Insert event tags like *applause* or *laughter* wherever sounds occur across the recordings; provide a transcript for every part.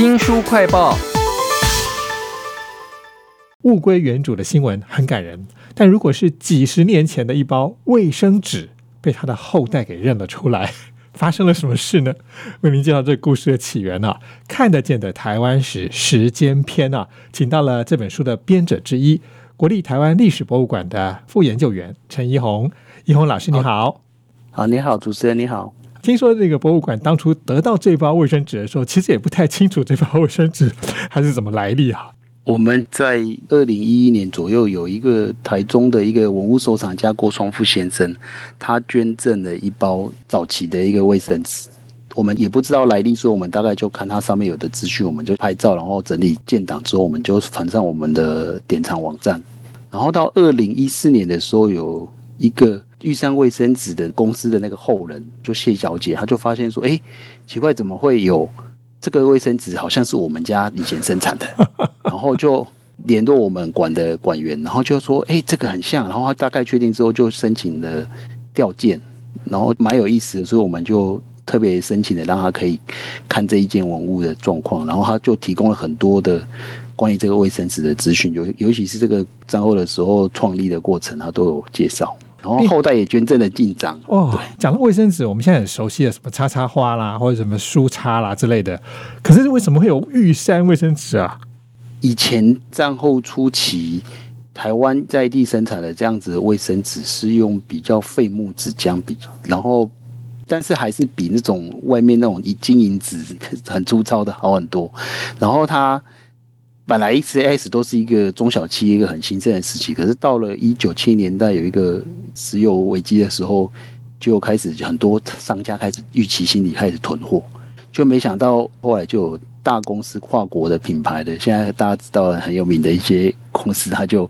新书快报。物归原主的新闻很感人，但如果是几十年前的一包卫生纸被他的后代给认了出来，*laughs* 发生了什么事呢？为您介绍这故事的起源啊，看得见的台湾史时间篇啊，请到了这本书的编者之一，国立台湾历史博物馆的副研究员陈怡红。怡红老师你好，好，你好，主持人你好。听说这个博物馆当初得到这包卫生纸的时候，其实也不太清楚这包卫生纸 *laughs* 还是怎么来历啊。我们在二零一一年左右有一个台中的一个文物收藏家郭双富先生，他捐赠了一包早期的一个卫生纸，我们也不知道来历，所以我们大概就看它上面有的资讯，我们就拍照，然后整理建档之后，我们就传上我们的典藏网站。然后到二零一四年的时候，有一个玉山卫生纸的公司的那个后人，就谢小姐，她就发现说，哎，奇怪，怎么会有？这个卫生纸好像是我们家以前生产的，*laughs* 然后就联络我们馆的馆员，然后就说：“哎，这个很像。”然后他大概确定之后，就申请了调件，然后蛮有意思的，所以我们就特别申请的让他可以看这一件文物的状况，然后他就提供了很多的关于这个卫生纸的资讯，尤尤其是这个战后的时候创立的过程，他都有介绍。然后后代也捐赠了进章哦。讲到卫生纸，我们现在很熟悉的什么叉叉花啦，或者什么书叉啦之类的。可是为什么会有玉山卫生纸啊？以前战后初期，台湾在地生产的这样子的卫生纸是用比较废木纸浆比，然后但是还是比那种外面那种金银纸很粗糙的好很多。然后它。本来 X S 都是一个中小企业一个很兴盛的时期，可是到了一九七年代有一个石油危机的时候，就开始很多商家开始预期心理开始囤货，就没想到后来就有大公司跨国的品牌的，现在大家知道很有名的一些公司，他就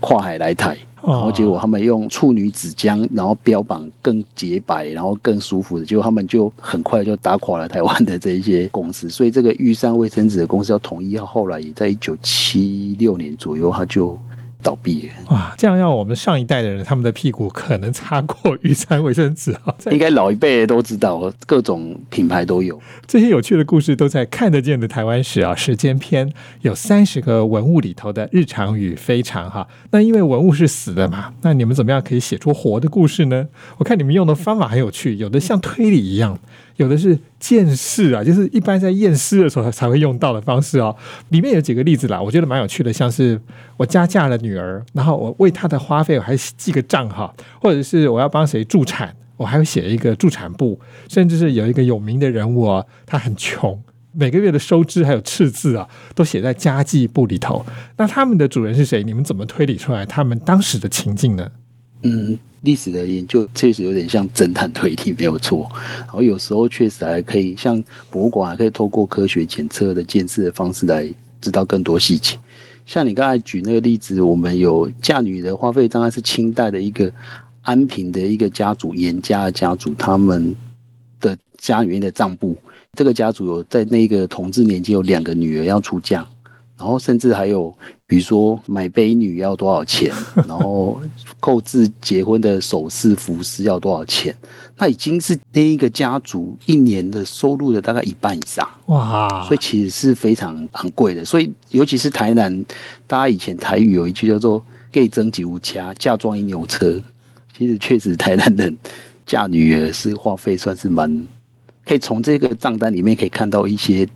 跨海来台。然后结果他们用处女纸浆，然后标榜更洁白，然后更舒服的，结果他们就很快就打垮了台湾的这一些公司。所以这个玉山卫生纸的公司要统一，后来也在一九七六年左右，他就。倒闭哇！这样让我们上一代的人，他们的屁股可能擦过雨伞卫生纸啊。应该老一辈都知道，各种品牌都有。这些有趣的故事都在看得见的台湾史啊时间篇，有三十个文物里头的日常与非常哈。那因为文物是死的嘛，那你们怎么样可以写出活的故事呢？我看你们用的方法很有趣，有的像推理一样。有的是见尸啊，就是一般在验尸的时候才会用到的方式哦。里面有几个例子啦，我觉得蛮有趣的，像是我家嫁了女儿，然后我为她的花费我还记个账哈，或者是我要帮谁助产，我还会写一个助产簿，甚至是有一个有名的人物啊，他很穷，每个月的收支还有赤字啊，都写在家计簿里头。那他们的主人是谁？你们怎么推理出来他们当时的情境呢？嗯。历史的研究确实有点像侦探推理，没有错。然后有时候确实还可以像博物馆，还可以透过科学检测的监视的方式来知道更多细节。像你刚才举那个例子，我们有嫁女的花费，当然是清代的一个安平的一个家族严家的家族，他们的家里面的账簿。这个家族有在那个同治年间有两个女儿要出嫁。然后甚至还有，比如说买杯女要多少钱，*laughs* 然后购置结婚的首饰、服饰要多少钱，那已经是那一个家族一年的收入的大概一半以上。哇！所以其实是非常昂贵的。所以尤其是台南，大家以前台语有一句叫做“给增几无家，嫁妆一牛车”。其实确实台南人嫁女儿是花费算是蛮，可以从这个账单里面可以看到一些。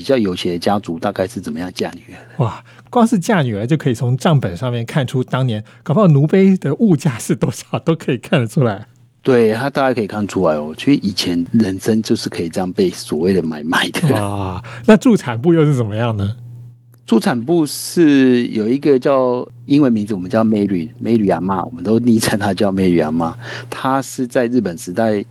比较有钱的家族大概是怎么样嫁女儿的？哇，光是嫁女儿就可以从账本上面看出当年搞不好奴婢的物价是多少，都可以看得出来。对他大概可以看出来哦。其实以前人生就是可以这样被所谓的买卖的。哇，那助产部又是怎么样呢？助产部是有一个叫英文名字，我们叫 Mary Mary 阿妈，我们都昵称她叫 Mary 阿妈。她是在日本时代。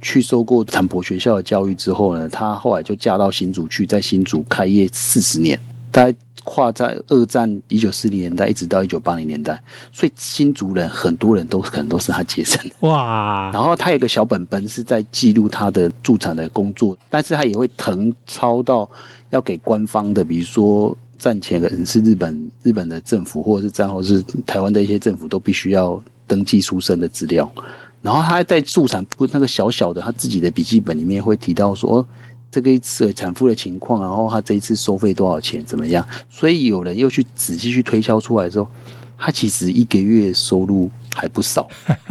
去受过坦博学校的教育之后呢，他后来就嫁到新竹去，在新竹开业四十年，大概跨在二战一九四零年代一直到一九八零年代，所以新竹人很多人都可能都是他接生哇。然后他有个小本本是在记录他的助产的工作，但是他也会誊抄到要给官方的，比如说战前的人是日本日本的政府，或者是战后是台湾的一些政府都必须要登记出生的资料。然后他在助产部那个小小的他自己的笔记本里面会提到说，这个一次产妇的情况，然后他这一次收费多少钱，怎么样？所以有人又去仔细去推销出来之后，他其实一个月收入还不少，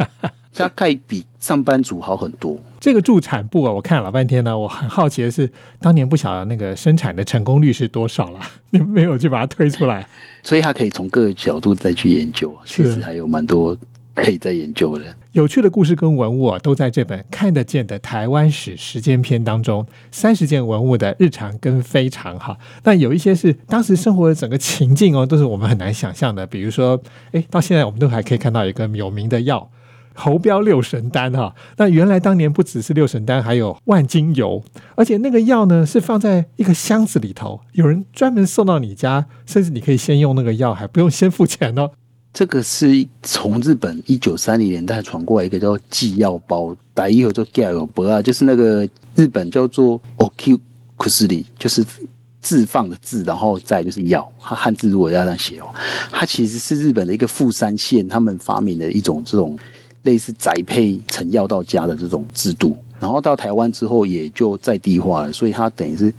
*laughs* 大概比上班族好很多。这个助产部啊，我看了老半天呢，我很好奇的是，当年不晓得那个生产的成功率是多少了，*laughs* 你们没有去把它推出来，所以他可以从各个角度再去研究，确实还有蛮多可以再研究的。有趣的故事跟文物啊，都在这本看得见的台湾史时间篇当中，三十件文物的日常跟非常哈。那有一些是当时生活的整个情境哦，都是我们很难想象的。比如说，哎，到现在我们都还可以看到一个有名的药——侯标六神丹哈。那原来当年不只是六神丹，还有万金油，而且那个药呢是放在一个箱子里头，有人专门送到你家，甚至你可以先用那个药，还不用先付钱哦。这个是从日本一九三零年代传过来一个叫寄药包，打一盒做 g a l 不啊，就是那个日本叫做 oku kusuri，就是自放的自，然后再就是药，它汉字如果要这样写哦，它其实是日本的一个富山县他们发明的一种这种类似宅配成药到家的这种制度，然后到台湾之后也就在地化了，所以它等于是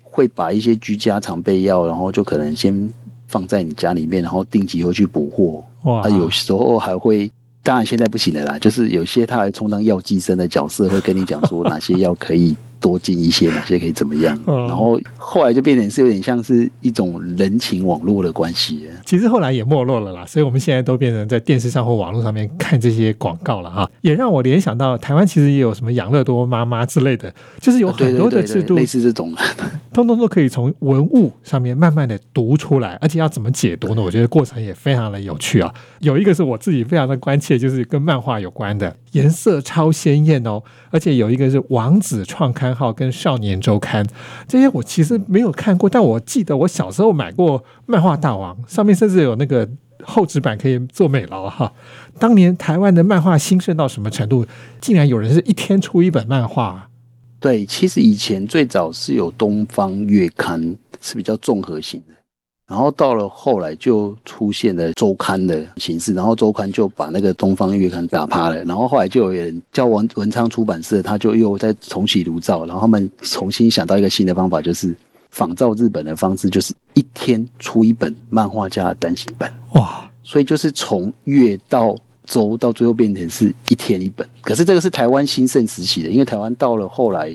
会把一些居家常备药，然后就可能先。放在你家里面，然后定期会去补货。哇，有时候还会，当然现在不行了啦。就是有些他还充当药剂生的角色，会跟你讲说哪些药可以。多进一些，*laughs* 哪些可以怎么样？然后后来就变成是有点像是一种人情网络的关系。其实后来也没落了啦，所以我们现在都变成在电视上或网络上面看这些广告了哈。也让我联想到台湾其实也有什么养乐多妈妈之类的，就是有很多的制度，类似这种，*laughs* 通通都可以从文物上面慢慢的读出来，而且要怎么解读呢？我觉得过程也非常的有趣啊。有一个是我自己非常的关切，就是跟漫画有关的，颜色超鲜艳哦，而且有一个是王子创刊。号跟少年周刊这些我其实没有看过，但我记得我小时候买过漫画大王，上面甚至有那个厚纸板可以做美劳哈。当年台湾的漫画兴盛到什么程度，竟然有人是一天出一本漫画？对，其实以前最早是有东方月刊，是比较综合型的。然后到了后来就出现了周刊的形式，然后周刊就把那个东方月刊打趴了。然后后来就有人叫文文昌出版社，他就又再重启炉灶，然后他们重新想到一个新的方法，就是仿照日本的方式，就是一天出一本漫画家的单行本。哇！所以就是从月到周到最后变成是一天一本。可是这个是台湾兴盛时期的，因为台湾到了后来。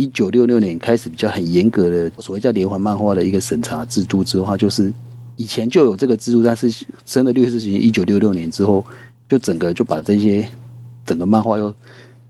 一九六六年开始比较很严格的所谓叫连环漫画的一个审查制度之后，就是以前就有这个制度，但是真的律师行一九六六年之后，就整个就把这些整个漫画又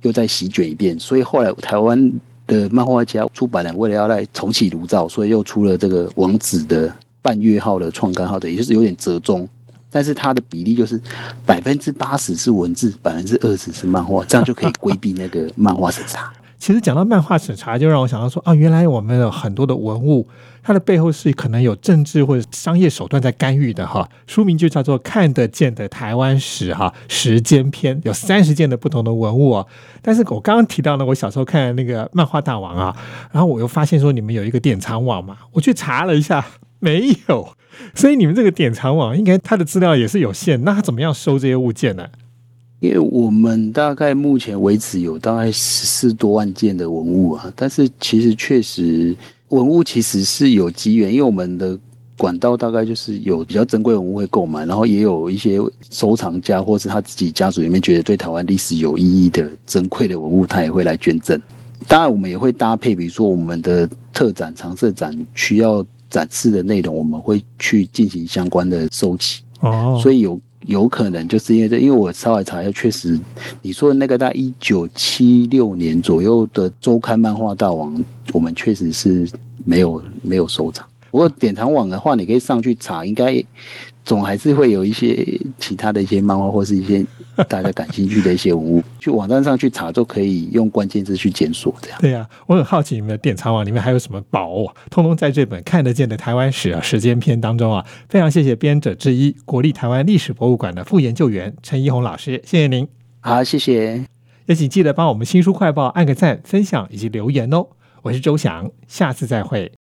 又再席卷一遍，所以后来台湾的漫画家出版人为了要来重启炉灶，所以又出了这个王子的半月号的创刊号的，也就是有点折中，但是它的比例就是百分之八十是文字，百分之二十是漫画，这样就可以规避那个 *laughs* 漫画审查。其实讲到漫画审查，就让我想到说啊，原来我们有很多的文物，它的背后是可能有政治或者商业手段在干预的哈。书名就叫做《看得见的台湾史》哈，时间篇有三十件的不同的文物哦。但是我刚刚提到呢，我小时候看那个漫画大王啊，然后我又发现说你们有一个典藏网嘛，我去查了一下，没有。所以你们这个典藏网应该它的资料也是有限，那它怎么样收这些物件呢？因为我们大概目前为止有大概十四多万件的文物啊，但是其实确实文物其实是有机缘，因为我们的管道大概就是有比较珍贵文物会购买，然后也有一些收藏家或是他自己家族里面觉得对台湾历史有意义的珍贵的文物，他也会来捐赠。当然，我们也会搭配，比如说我们的特展、常设展需要展示的内容，我们会去进行相关的收集。哦，所以有。有可能就是因为这，因为我稍微查一下，确实你说的那个在一九七六年左右的周刊漫画大王，我们确实是没有没有收藏。不过典藏网的话，你可以上去查，应该。总还是会有一些其他的一些漫画，或是一些 *laughs* 大家感兴趣的一些文物，去网站上去查，都可以用关键字去检索。这样对呀，我很好奇你们的典藏网里面还有什么宝，通通在这本看得见的台湾史啊时间篇当中啊。非常谢谢编者之一，国立台湾历史博物馆的副研究员陈一红老师，谢谢您。好，谢谢。也请记得帮我们新书快报按个赞、分享以及留言哦。我是周翔，下次再会。